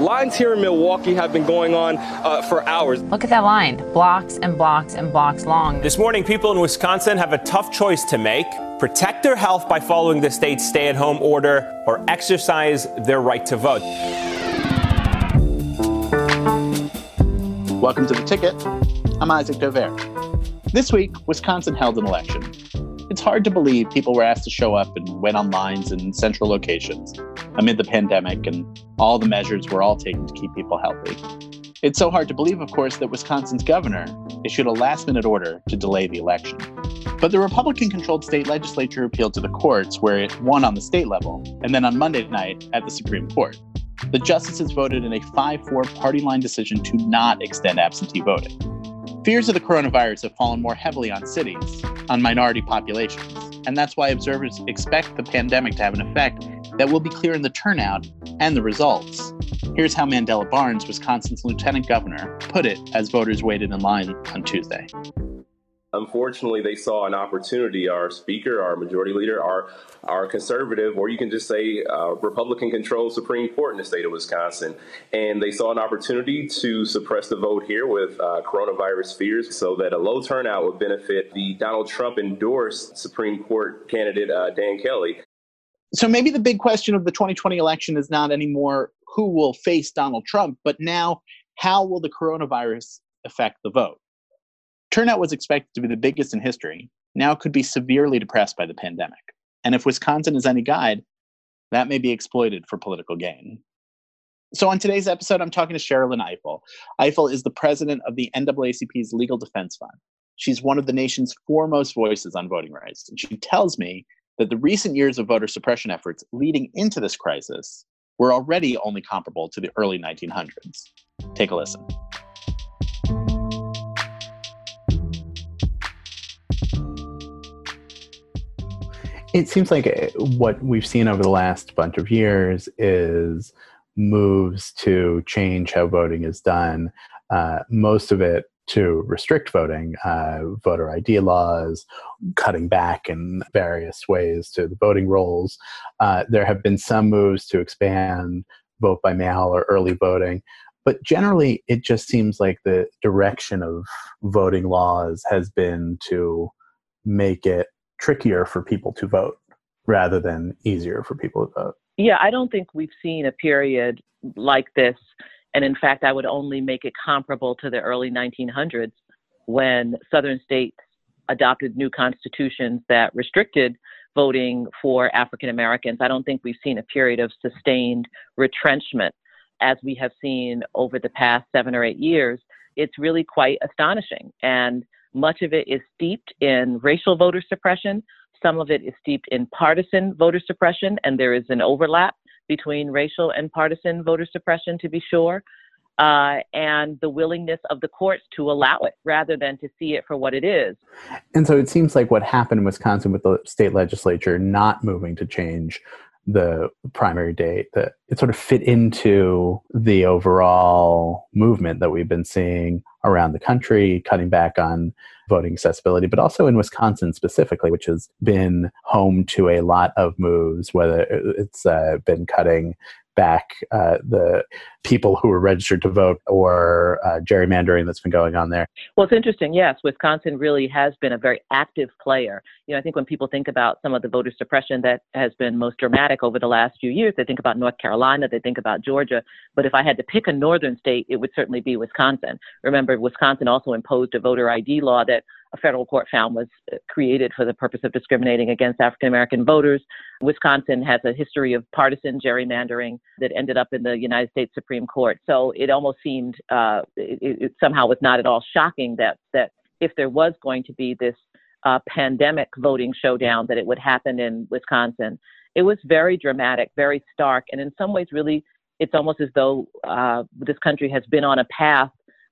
Lines here in Milwaukee have been going on uh, for hours. Look at that line, blocks and blocks and blocks long. This morning, people in Wisconsin have a tough choice to make protect their health by following the state's stay at home order or exercise their right to vote. Welcome to the ticket. I'm Isaac Dovere. This week, Wisconsin held an election. It's hard to believe people were asked to show up and wait on lines in central locations amid the pandemic and all the measures were all taken to keep people healthy. It's so hard to believe, of course, that Wisconsin's governor issued a last minute order to delay the election. But the Republican controlled state legislature appealed to the courts, where it won on the state level, and then on Monday night at the Supreme Court. The justices voted in a 5 4 party line decision to not extend absentee voting. Fears of the coronavirus have fallen more heavily on cities, on minority populations, and that's why observers expect the pandemic to have an effect that will be clear in the turnout and the results. Here's how Mandela Barnes, Wisconsin's lieutenant governor, put it as voters waited in line on Tuesday unfortunately they saw an opportunity. Our speaker our majority leader our our conservative or you can just say uh, republican controlled supreme court in the state of wisconsin. And they saw an opportunity to suppress the vote here with uh, coronavirus fears so that a low turnout would benefit the donald trump endorsed supreme court candidate uh, dan kelly. So maybe the big question of the 2020 election is not anymore who will face donald trump but now how will the coronavirus affect the vote Turnout was expected to be the biggest in history. Now could be severely depressed by the pandemic. And if Wisconsin is any guide, that may be exploited for political gain. So, on today's episode, I'm talking to Sherrilyn Ifill. Ifill is the president of the NAACP's Legal Defense Fund. She's one of the nation's foremost voices on voting rights. And she tells me that the recent years of voter suppression efforts leading into this crisis were already only comparable to the early 1900s. Take a listen. It seems like uh, what we've seen over the last bunch of years is moves to change how voting is done. Uh, most of it to restrict voting, uh, voter ID laws, cutting back in various ways to the voting rolls. Uh, there have been some moves to expand vote by mail or early voting. But generally, it just seems like the direction of voting laws has been to make it trickier for people to vote rather than easier for people to vote. Yeah, I don't think we've seen a period like this. And in fact, I would only make it comparable to the early 1900s when Southern states adopted new constitutions that restricted voting for African Americans. I don't think we've seen a period of sustained retrenchment as we have seen over the past seven or eight years. It's really quite astonishing. And much of it is steeped in racial voter suppression. Some of it is steeped in partisan voter suppression, and there is an overlap between racial and partisan voter suppression, to be sure. Uh, and the willingness of the courts to allow it rather than to see it for what it is. And so it seems like what happened in Wisconsin with the state legislature not moving to change the primary date that it sort of fit into the overall movement that we've been seeing around the country cutting back on voting accessibility but also in wisconsin specifically which has been home to a lot of moves whether it's uh, been cutting back uh, the people who were registered to vote or uh, gerrymandering that's been going on there. Well, it's interesting. Yes, Wisconsin really has been a very active player. You know, I think when people think about some of the voter suppression that has been most dramatic over the last few years, they think about North Carolina, they think about Georgia. But if I had to pick a northern state, it would certainly be Wisconsin. Remember, Wisconsin also imposed a voter ID law that a federal court found was uh, created for the purpose of discriminating against African American voters. Wisconsin has a history of partisan gerrymandering that ended up in the United States Supreme Court. So it almost seemed uh, it, it, somehow was not at all shocking that that if there was going to be this uh, pandemic voting showdown, that it would happen in Wisconsin. It was very dramatic, very stark, and in some ways, really, it's almost as though uh, this country has been on a path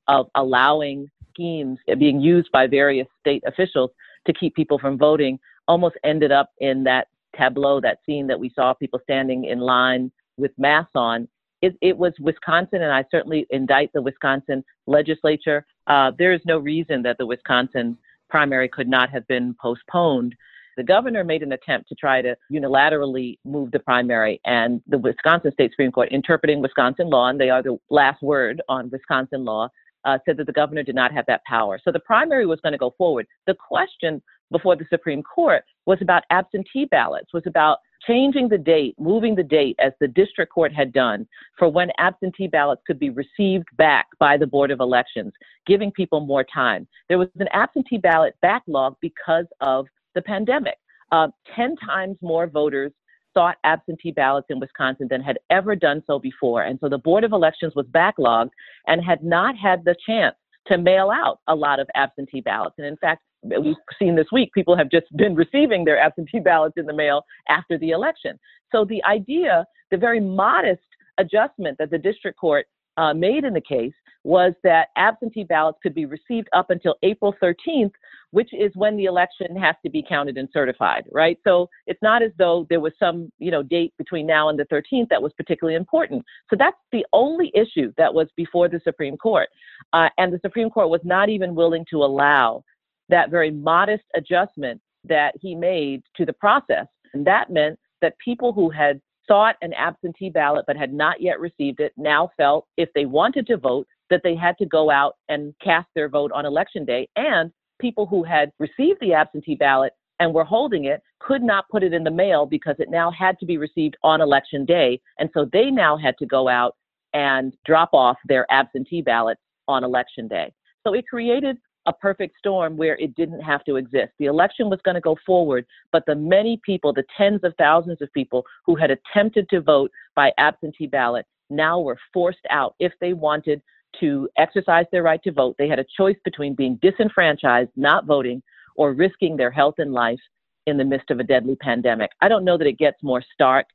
of allowing schemes being used by various state officials to keep people from voting almost ended up in that tableau, that scene that we saw people standing in line with masks on. It, it was Wisconsin, and I certainly indict the Wisconsin legislature. Uh, there is no reason that the Wisconsin primary could not have been postponed. The governor made an attempt to try to unilaterally move the primary, and the Wisconsin State Supreme Court, interpreting Wisconsin law, and they are the last word on Wisconsin law, uh, said that the governor did not have that power. So the primary was going to go forward. The question before the Supreme Court was about absentee ballots, was about changing the date, moving the date as the district court had done for when absentee ballots could be received back by the Board of Elections, giving people more time. There was an absentee ballot backlog because of the pandemic. Uh, 10 times more voters sought absentee ballots in Wisconsin than had ever done so before. And so the Board of Elections was backlogged and had not had the chance to mail out a lot of absentee ballots. And in fact, we've seen this week, people have just been receiving their absentee ballots in the mail after the election. So the idea, the very modest adjustment that the district court uh, made in the case was that absentee ballots could be received up until April 13th, which is when the election has to be counted and certified, right? So it's not as though there was some, you know, date between now and the 13th that was particularly important. So that's the only issue that was before the Supreme Court. Uh, and the Supreme Court was not even willing to allow that very modest adjustment that he made to the process. And that meant that people who had sought an absentee ballot but had not yet received it now felt if they wanted to vote that they had to go out and cast their vote on election day. And people who had received the absentee ballot and were holding it could not put it in the mail because it now had to be received on election day. And so they now had to go out and drop off their absentee ballots on election day. So it created a perfect storm where it didn't have to exist. The election was going to go forward, but the many people, the tens of thousands of people who had attempted to vote by absentee ballot now were forced out if they wanted to exercise their right to vote. They had a choice between being disenfranchised, not voting, or risking their health and life in the midst of a deadly pandemic. I don't know that it gets more stark,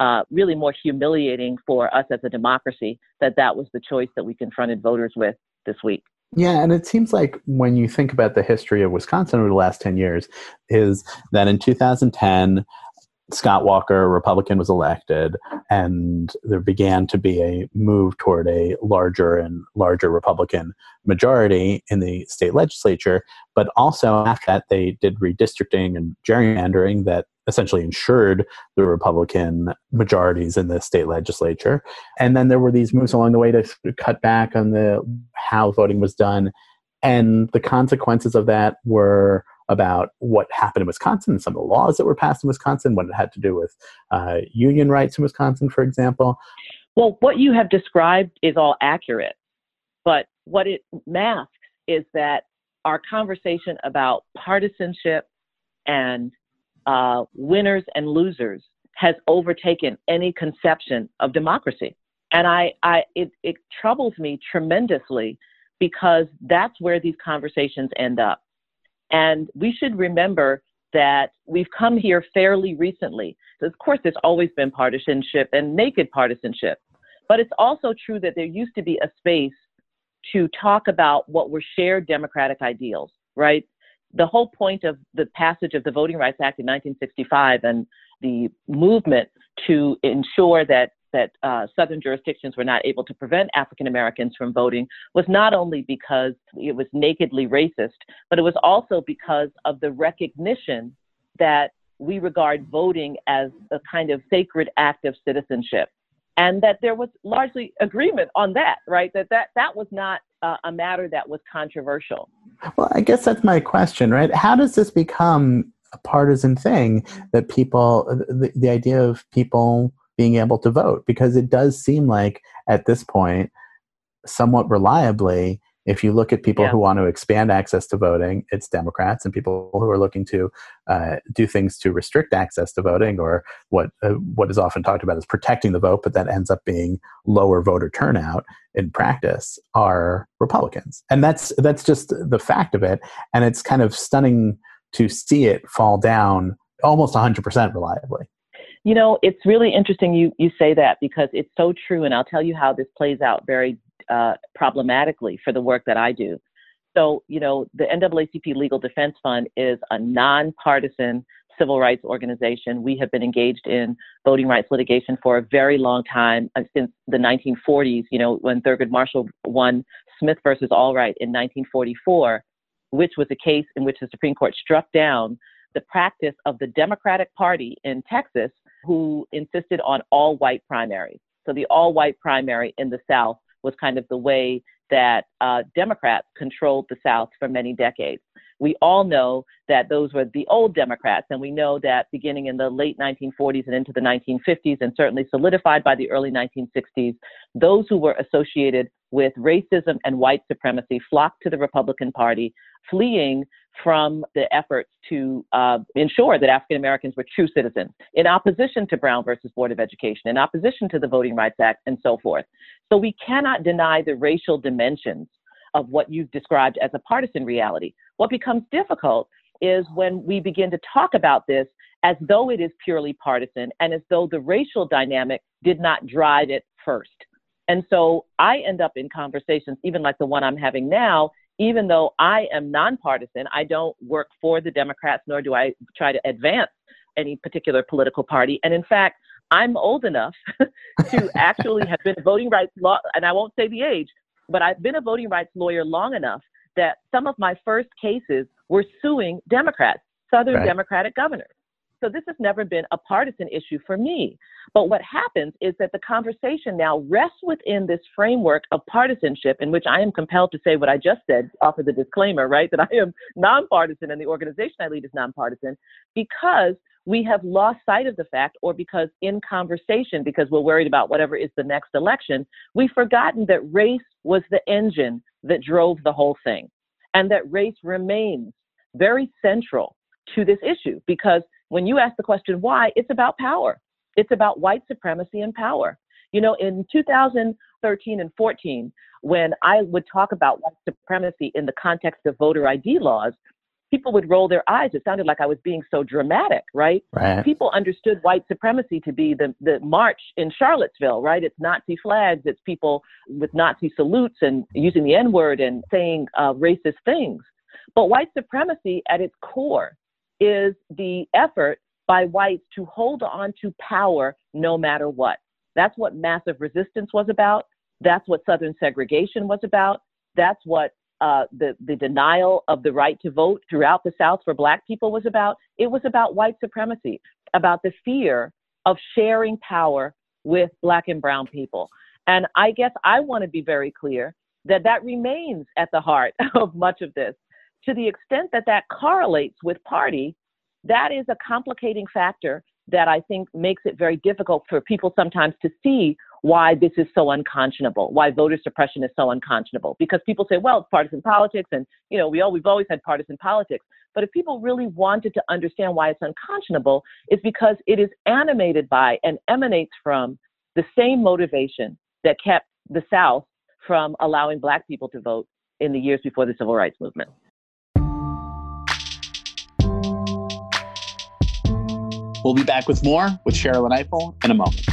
uh, really more humiliating for us as a democracy that that was the choice that we confronted voters with this week. Yeah, and it seems like when you think about the history of Wisconsin over the last 10 years, is that in 2010, Scott Walker, a Republican, was elected, and there began to be a move toward a larger and larger Republican majority in the state legislature. But also after that, they did redistricting and gerrymandering that essentially ensured the Republican majorities in the state legislature. And then there were these moves along the way to cut back on the how voting was done. And the consequences of that were about what happened in Wisconsin, and some of the laws that were passed in Wisconsin, what it had to do with uh, union rights in Wisconsin, for example. Well, what you have described is all accurate, but what it masks is that our conversation about partisanship and uh, winners and losers has overtaken any conception of democracy. And I, I it, it troubles me tremendously because that's where these conversations end up. And we should remember that we've come here fairly recently. Of course, there's always been partisanship and naked partisanship, but it's also true that there used to be a space to talk about what were shared democratic ideals, right? The whole point of the passage of the Voting Rights Act in 1965 and the movement to ensure that that uh, Southern jurisdictions were not able to prevent African Americans from voting was not only because it was nakedly racist, but it was also because of the recognition that we regard voting as a kind of sacred act of citizenship. And that there was largely agreement on that, right? That that, that was not uh, a matter that was controversial. Well, I guess that's my question, right? How does this become a partisan thing that people, the, the idea of people being able to vote because it does seem like at this point somewhat reliably if you look at people yeah. who want to expand access to voting it's democrats and people who are looking to uh, do things to restrict access to voting or what uh, what is often talked about as protecting the vote but that ends up being lower voter turnout in practice are republicans. And that's that's just the fact of it. And it's kind of stunning to see it fall down almost 100% reliably you know, it's really interesting you, you say that because it's so true. And I'll tell you how this plays out very uh, problematically for the work that I do. So, you know, the NAACP Legal Defense Fund is a nonpartisan civil rights organization. We have been engaged in voting rights litigation for a very long time, uh, since the 1940s, you know, when Thurgood Marshall won Smith versus Allwright in 1944, which was a case in which the Supreme Court struck down the practice of the Democratic Party in Texas, who insisted on all white primaries. So the all white primary in the South was kind of the way that uh, Democrats controlled the South for many decades. We all know that those were the old Democrats, and we know that beginning in the late 1940s and into the 1950s, and certainly solidified by the early 1960s, those who were associated with racism and white supremacy flocked to the Republican Party, fleeing from the efforts to uh, ensure that African Americans were true citizens, in opposition to Brown versus Board of Education, in opposition to the Voting Rights Act, and so forth. So we cannot deny the racial dimensions of what you've described as a partisan reality. What becomes difficult is when we begin to talk about this as though it is purely partisan and as though the racial dynamic did not drive it first. And so I end up in conversations, even like the one I'm having now, even though I am nonpartisan, I don't work for the Democrats, nor do I try to advance any particular political party. And in fact, I'm old enough to actually have been a voting rights law, and I won't say the age, but I've been a voting rights lawyer long enough that some of my first cases were suing Democrats, Southern right. Democratic governors. So this has never been a partisan issue for me. But what happens is that the conversation now rests within this framework of partisanship, in which I am compelled to say what I just said, offer the disclaimer, right, that I am nonpartisan and the organization I lead is nonpartisan, because we have lost sight of the fact, or because in conversation, because we're worried about whatever is the next election, we've forgotten that race was the engine that drove the whole thing, and that race remains very central to this issue because when you ask the question why, it's about power. It's about white supremacy and power. You know, in 2013 and 14, when I would talk about white supremacy in the context of voter ID laws, people would roll their eyes. It sounded like I was being so dramatic, right? right. People understood white supremacy to be the, the march in Charlottesville, right? It's Nazi flags, it's people with Nazi salutes and using the N word and saying uh, racist things. But white supremacy at its core is the effort by whites to hold on to power no matter what. That's what massive resistance was about. That's what Southern segregation was about. That's what uh, the, the denial of the right to vote throughout the South for Black people was about. It was about white supremacy, about the fear of sharing power with Black and Brown people. And I guess I want to be very clear that that remains at the heart of much of this to the extent that that correlates with party, that is a complicating factor that I think makes it very difficult for people sometimes to see why this is so unconscionable, why voter suppression is so unconscionable. Because people say, well, it's partisan politics, and you know, we all, we've always had partisan politics. But if people really wanted to understand why it's unconscionable, it's because it is animated by and emanates from the same motivation that kept the South from allowing Black people to vote in the years before the Civil Rights Movement. We'll be back with more with Sherrilyn Ifill in a moment.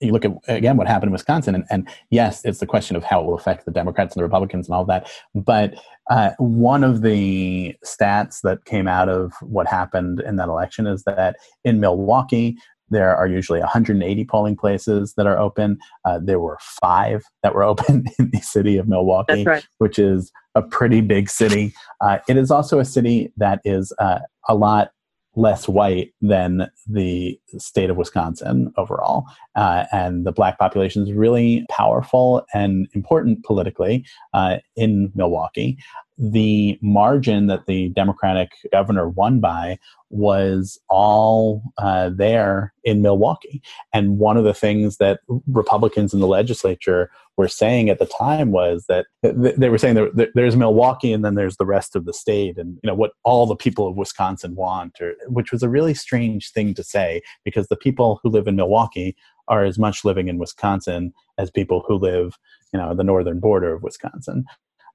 you look at again what happened in Wisconsin, and, and, yes, it's the question of how it will affect the Democrats and the Republicans and all that. But uh, one of the stats that came out of what happened in that election is that in Milwaukee, there are usually 180 polling places that are open. Uh, there were five that were open in the city of Milwaukee, right. which is a pretty big city. Uh, it is also a city that is uh, a lot less white than the state of Wisconsin overall. Uh, and the black population is really powerful and important politically uh, in Milwaukee the margin that the Democratic governor won by was all uh, there in Milwaukee. And one of the things that Republicans in the legislature were saying at the time was that they were saying there's Milwaukee and then there's the rest of the state, and you know what all the people of Wisconsin want, or, which was a really strange thing to say because the people who live in Milwaukee are as much living in Wisconsin as people who live, you know, the northern border of Wisconsin.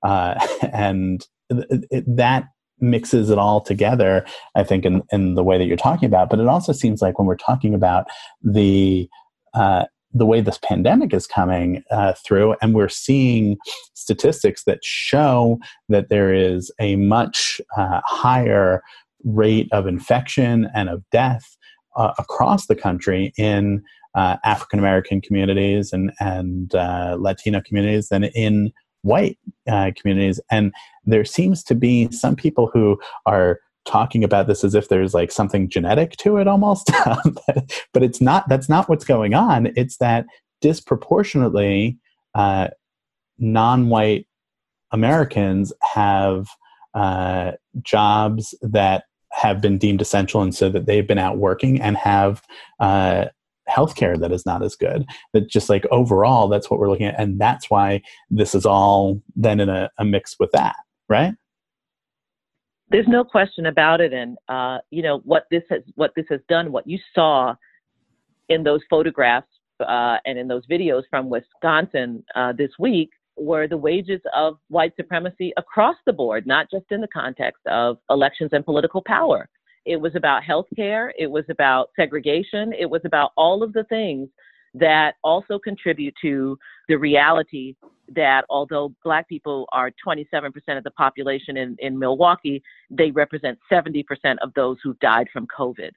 Uh, and it, that mixes it all together, I think, in, in the way that you're talking about. But it also seems like when we're talking about the uh, the way this pandemic is coming uh, through, and we're seeing statistics that show that there is a much uh, higher rate of infection and of death uh, across the country in uh, African American communities and and uh, Latino communities than in white uh, communities. And there seems to be some people who are talking about this as if there's like something genetic to it almost but it's not that's not what's going on it's that disproportionately uh, non-white americans have uh, jobs that have been deemed essential and so that they've been out working and have uh, healthcare that is not as good. That just like overall, that's what we're looking at, and that's why this is all then in a, a mix with that, right? There's no question about it, and uh, you know what this has what this has done. What you saw in those photographs uh, and in those videos from Wisconsin uh, this week were the wages of white supremacy across the board, not just in the context of elections and political power. It was about health care. It was about segregation. It was about all of the things that also contribute to the reality that although Black people are 27% of the population in, in Milwaukee, they represent 70% of those who died from COVID.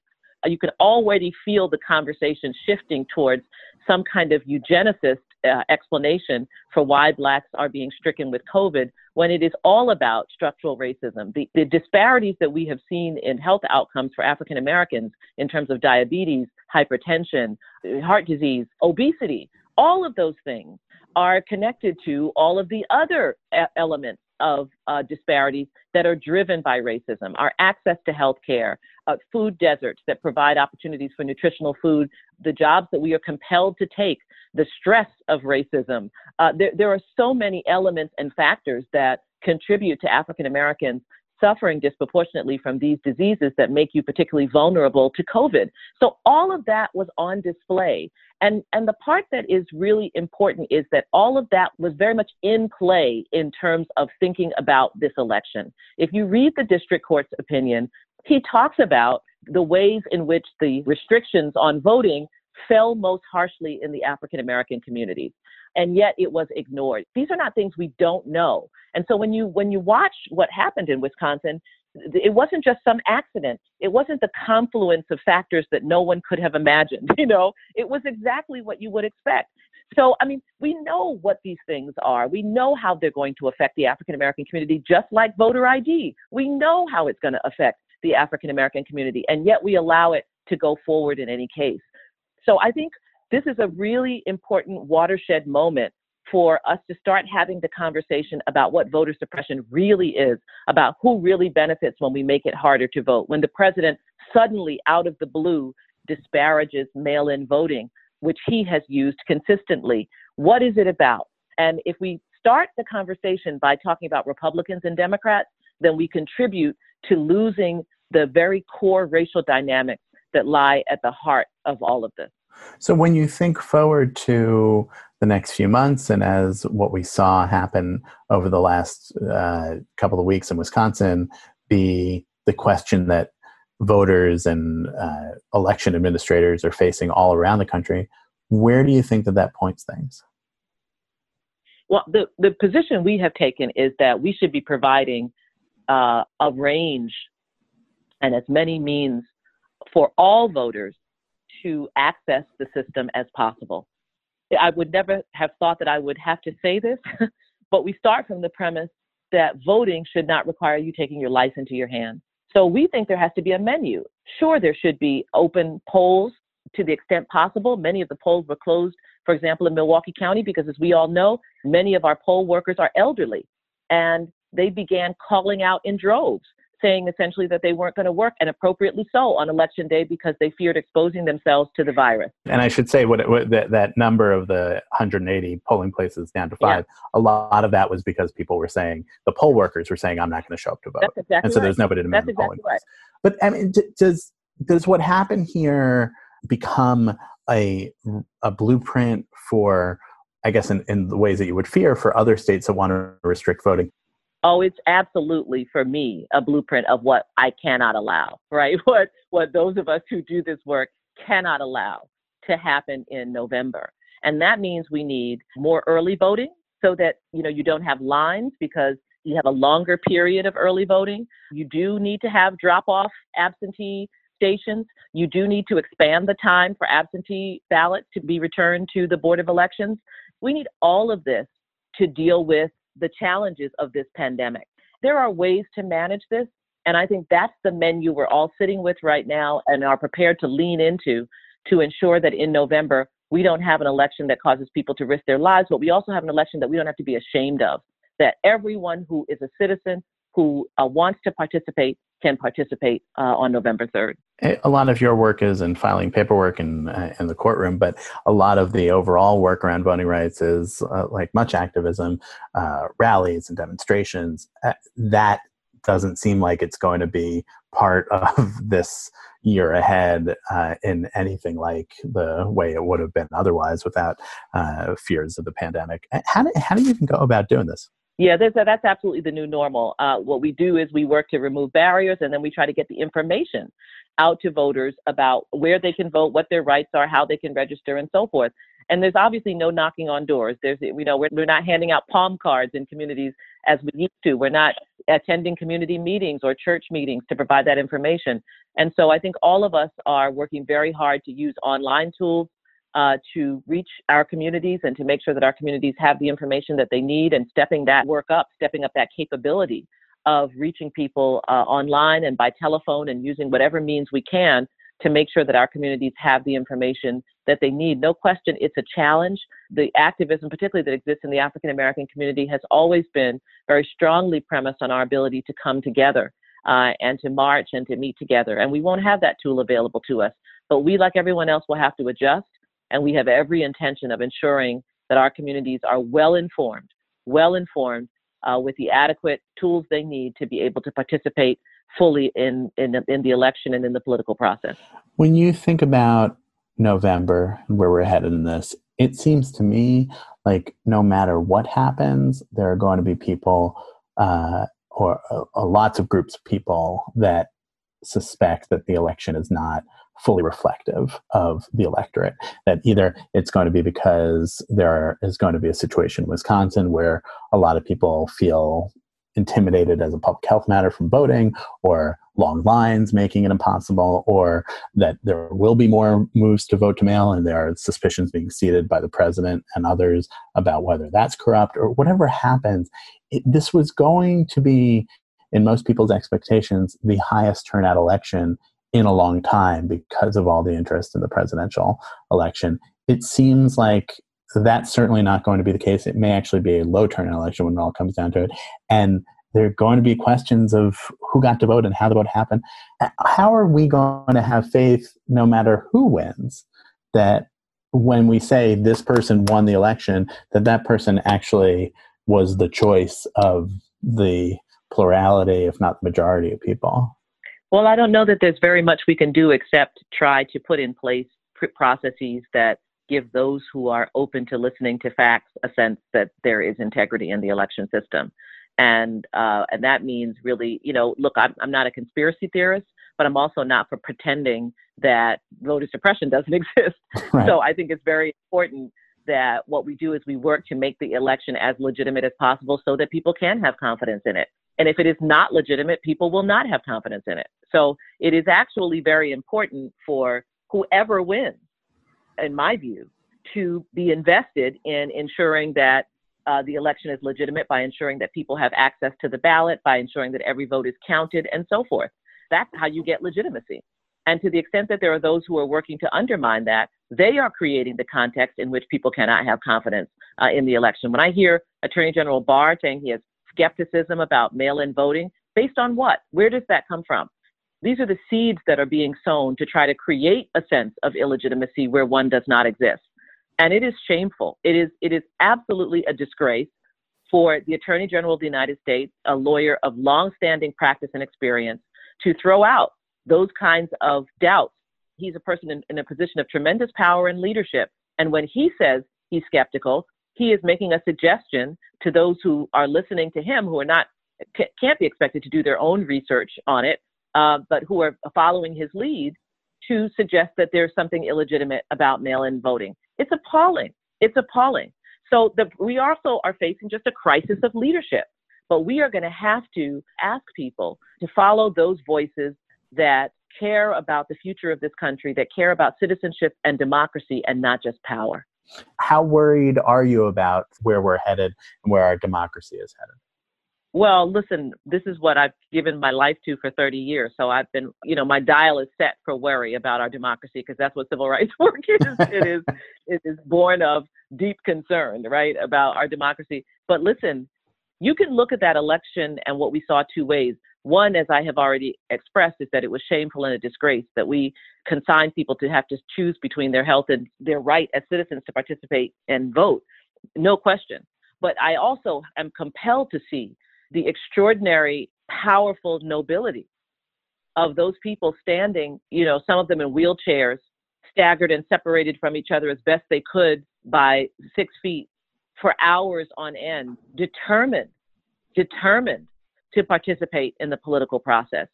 Uh, you can already feel the conversation shifting towards some kind of eugenicist uh, explanation for why blacks are being stricken with COVID when it is all about structural racism. The, the disparities that we have seen in health outcomes for African Americans in terms of diabetes, hypertension, heart disease, obesity, all of those things are connected to all of the other elements of uh, disparities that are driven by racism, our access to health care, uh, food deserts that provide opportunities for nutritional food, the jobs that we are compelled to take, the stress of racism. Uh, there, there are so many elements and factors that contribute to African Americans suffering disproportionately from these diseases that make you particularly vulnerable to COVID. So all of that was on display. And, and the part that is really important is that all of that was very much in play in terms of thinking about this election. If you read the district court's opinion, he talks about the ways in which the restrictions on voting fell most harshly in the African American communities and yet it was ignored. These are not things we don't know. And so when you when you watch what happened in Wisconsin, it wasn't just some accident. It wasn't the confluence of factors that no one could have imagined, you know. It was exactly what you would expect. So, I mean, we know what these things are. We know how they're going to affect the African American community, just like voter ID. We know how it's going to affect the African American community, and yet we allow it to go forward in any case. So, I think this is a really important watershed moment for us to start having the conversation about what voter suppression really is, about who really benefits when we make it harder to vote. When the president suddenly, out of the blue, disparages mail in voting, which he has used consistently. What is it about? And if we start the conversation by talking about Republicans and Democrats, then we contribute to losing the very core racial dynamics that lie at the heart of all of this. So when you think forward to the next few months, and as what we saw happen over the last uh, couple of weeks in Wisconsin, be the question that voters and uh, election administrators are facing all around the country, where do you think that that points things? Well, the, the position we have taken is that we should be providing uh, a range and as many means for all voters to access the system as possible. I would never have thought that I would have to say this, but we start from the premise that voting should not require you taking your life into your hands. So we think there has to be a menu. Sure, there should be open polls to the extent possible. Many of the polls were closed, for example, in Milwaukee County, because as we all know, many of our poll workers are elderly and they began calling out in droves saying essentially that they weren't going to work, and appropriately so, on election day because they feared exposing themselves to the virus. And I should say, what, what that, that number of the 180 polling places down to five, yeah. a lot of that was because people were saying the poll workers were saying, "I'm not going to show up to vote," exactly and so right. there's nobody to make the exactly polling place. But I mean, d- does does what happened here become a a blueprint for I guess in, in the ways that you would fear for other states that want to restrict voting. Oh, it's absolutely for me a blueprint of what I cannot allow, right? What what those of us who do this work cannot allow to happen in November. And that means we need more early voting so that you know you don't have lines because you have a longer period of early voting. You do need to have drop off absentee stations. You do need to expand the time for absentee ballots to be returned to the Board of Elections. We need all of this to deal with the challenges of this pandemic. There are ways to manage this, and I think that's the menu we're all sitting with right now and are prepared to lean into to ensure that in November we don't have an election that causes people to risk their lives, but we also have an election that we don't have to be ashamed of. That everyone who is a citizen who uh, wants to participate can participate uh, on November 3rd. A lot of your work is in filing paperwork in, uh, in the courtroom, but a lot of the overall work around voting rights is uh, like much activism, uh, rallies, and demonstrations. Uh, that doesn't seem like it's going to be part of this year ahead uh, in anything like the way it would have been otherwise without fears of the pandemic. How do, how do you even go about doing this? Yeah, that's absolutely the new normal. Uh, what we do is we work to remove barriers and then we try to get the information out to voters about where they can vote, what their rights are, how they can register, and so forth. And there's obviously no knocking on doors. There's, you know, we're, we're not handing out palm cards in communities as we used to. We're not attending community meetings or church meetings to provide that information. And so I think all of us are working very hard to use online tools uh, to reach our communities and to make sure that our communities have the information that they need and stepping that work up, stepping up that capability of reaching people uh, online and by telephone and using whatever means we can to make sure that our communities have the information that they need. No question, it's a challenge. The activism, particularly that exists in the African American community, has always been very strongly premised on our ability to come together uh, and to march and to meet together. And we won't have that tool available to us. But we, like everyone else, will have to adjust. And we have every intention of ensuring that our communities are well informed, well informed uh, with the adequate tools they need to be able to participate fully in, in, in the election and in the political process. When you think about November and where we're headed in this, it seems to me like no matter what happens, there are going to be people uh, or uh, lots of groups of people that suspect that the election is not fully reflective of the electorate. That either it's going to be because there is going to be a situation in Wisconsin where a lot of people feel intimidated as a public health matter from voting, or long lines making it impossible, or that there will be more moves to vote to mail and there are suspicions being seeded by the president and others about whether that's corrupt, or whatever happens. It, this was going to be, in most people's expectations, the highest turnout election in a long time because of all the interest in the presidential election. It seems like that's certainly not going to be the case. It may actually be a low turnout election when it all comes down to it. And there are going to be questions of who got to vote and how the vote happened. How are we going to have faith, no matter who wins, that when we say this person won the election, that that person actually was the choice of the plurality, if not the majority of people? Well, I don't know that there's very much we can do except try to put in place processes that give those who are open to listening to facts a sense that there is integrity in the election system. And uh, and that means really, you know, look, I'm, I'm not a conspiracy theorist, but I'm also not for pretending that voter suppression doesn't exist. Right. So I think it's very important that what we do is we work to make the election as legitimate as possible so that people can have confidence in it. And if it is not legitimate, people will not have confidence in it. So it is actually very important for whoever wins, in my view, to be invested in ensuring that uh, the election is legitimate by ensuring that people have access to the ballot, by ensuring that every vote is counted, and so forth. That's how you get legitimacy. And to the extent that there are those who are working to undermine that, they are creating the context in which people cannot have confidence uh, in the election. When I hear Attorney General Barr saying he has skepticism about mail in voting. Based on what? Where does that come from? These are the seeds that are being sown to try to create a sense of illegitimacy where one does not exist. And it is shameful. It is, it is absolutely a disgrace for the Attorney General of the United States, a lawyer of long-standing practice and experience, to throw out those kinds of doubts. He's a person in, in a position of tremendous power and leadership. And when he says he's skeptical, he is making a suggestion to those who are listening to him who are not can't be expected to do their own research on it, uh, but who are following his lead to suggest that there's something illegitimate about mail-in voting. It's appalling. It's appalling. So the, we also are facing just a crisis of leadership. But we are going to have to ask people to follow those voices that care about the future of this country, that care about citizenship and democracy and not just power. How worried are you about where we're headed and where our democracy is headed? Well, listen, this is what I've given my life to for 30 years. So I've been, you know, my dial is set for worry about our democracy because that's what civil rights work is. it is it is born of deep concern, right, about our democracy. But listen, you can look at that election and what we saw two ways. One, as I have already expressed, is that it was shameful and a disgrace that we consigned people to have to choose between their health and their right as citizens to participate and vote. No question. But I also am compelled to see the extraordinary, powerful nobility of those people standing, you know, some of them in wheelchairs, staggered and separated from each other as best they could by six feet for hours on end, determined, determined to participate in the political process.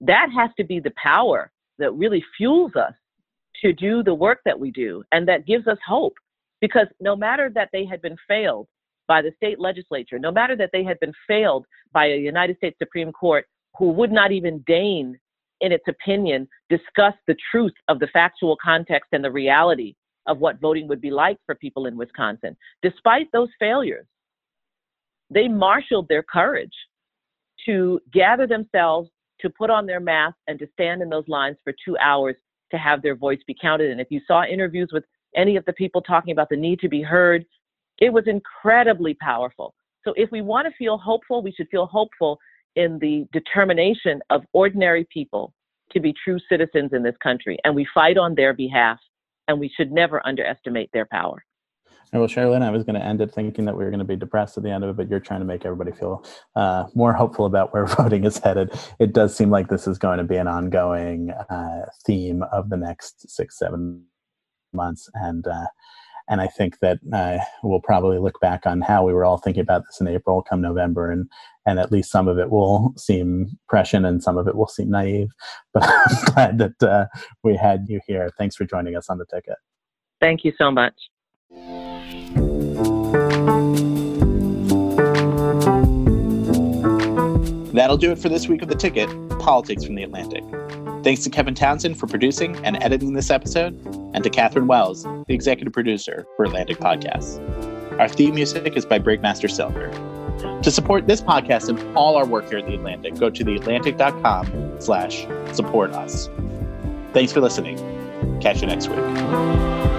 That has to be the power that really fuels us to do the work that we do and that gives us hope. Because no matter that they had been failed by the state legislature, no matter that they had been failed by a United States Supreme Court who would not even deign, in its opinion, discuss the truth of the factual context and the reality of what voting would be like for people in Wisconsin. Despite those failures, they marshaled their courage to gather themselves, to put on their masks, and to stand in those lines for two hours to have their voice be counted. And if you saw interviews with any of the people talking about the need to be heard, it was incredibly powerful. So if we want to feel hopeful, we should feel hopeful in the determination of ordinary people to be true citizens in this country. And we fight on their behalf, and we should never underestimate their power. Well, Sherrilyn, I was going to end it thinking that we were going to be depressed at the end of it, but you're trying to make everybody feel uh, more hopeful about where voting is headed. It does seem like this is going to be an ongoing uh, theme of the next six, seven months, and uh, and I think that uh, we'll probably look back on how we were all thinking about this in April, come November, and and at least some of it will seem prescient and some of it will seem naive. But I'm glad that uh, we had you here. Thanks for joining us on the ticket. Thank you so much. That'll do it for this week of The Ticket Politics from the Atlantic. Thanks to Kevin Townsend for producing and editing this episode, and to Catherine Wells, the executive producer for Atlantic Podcasts. Our theme music is by Breakmaster Cylinder. To support this podcast and all our work here at The Atlantic, go to theatlantic.com slash support us. Thanks for listening. Catch you next week.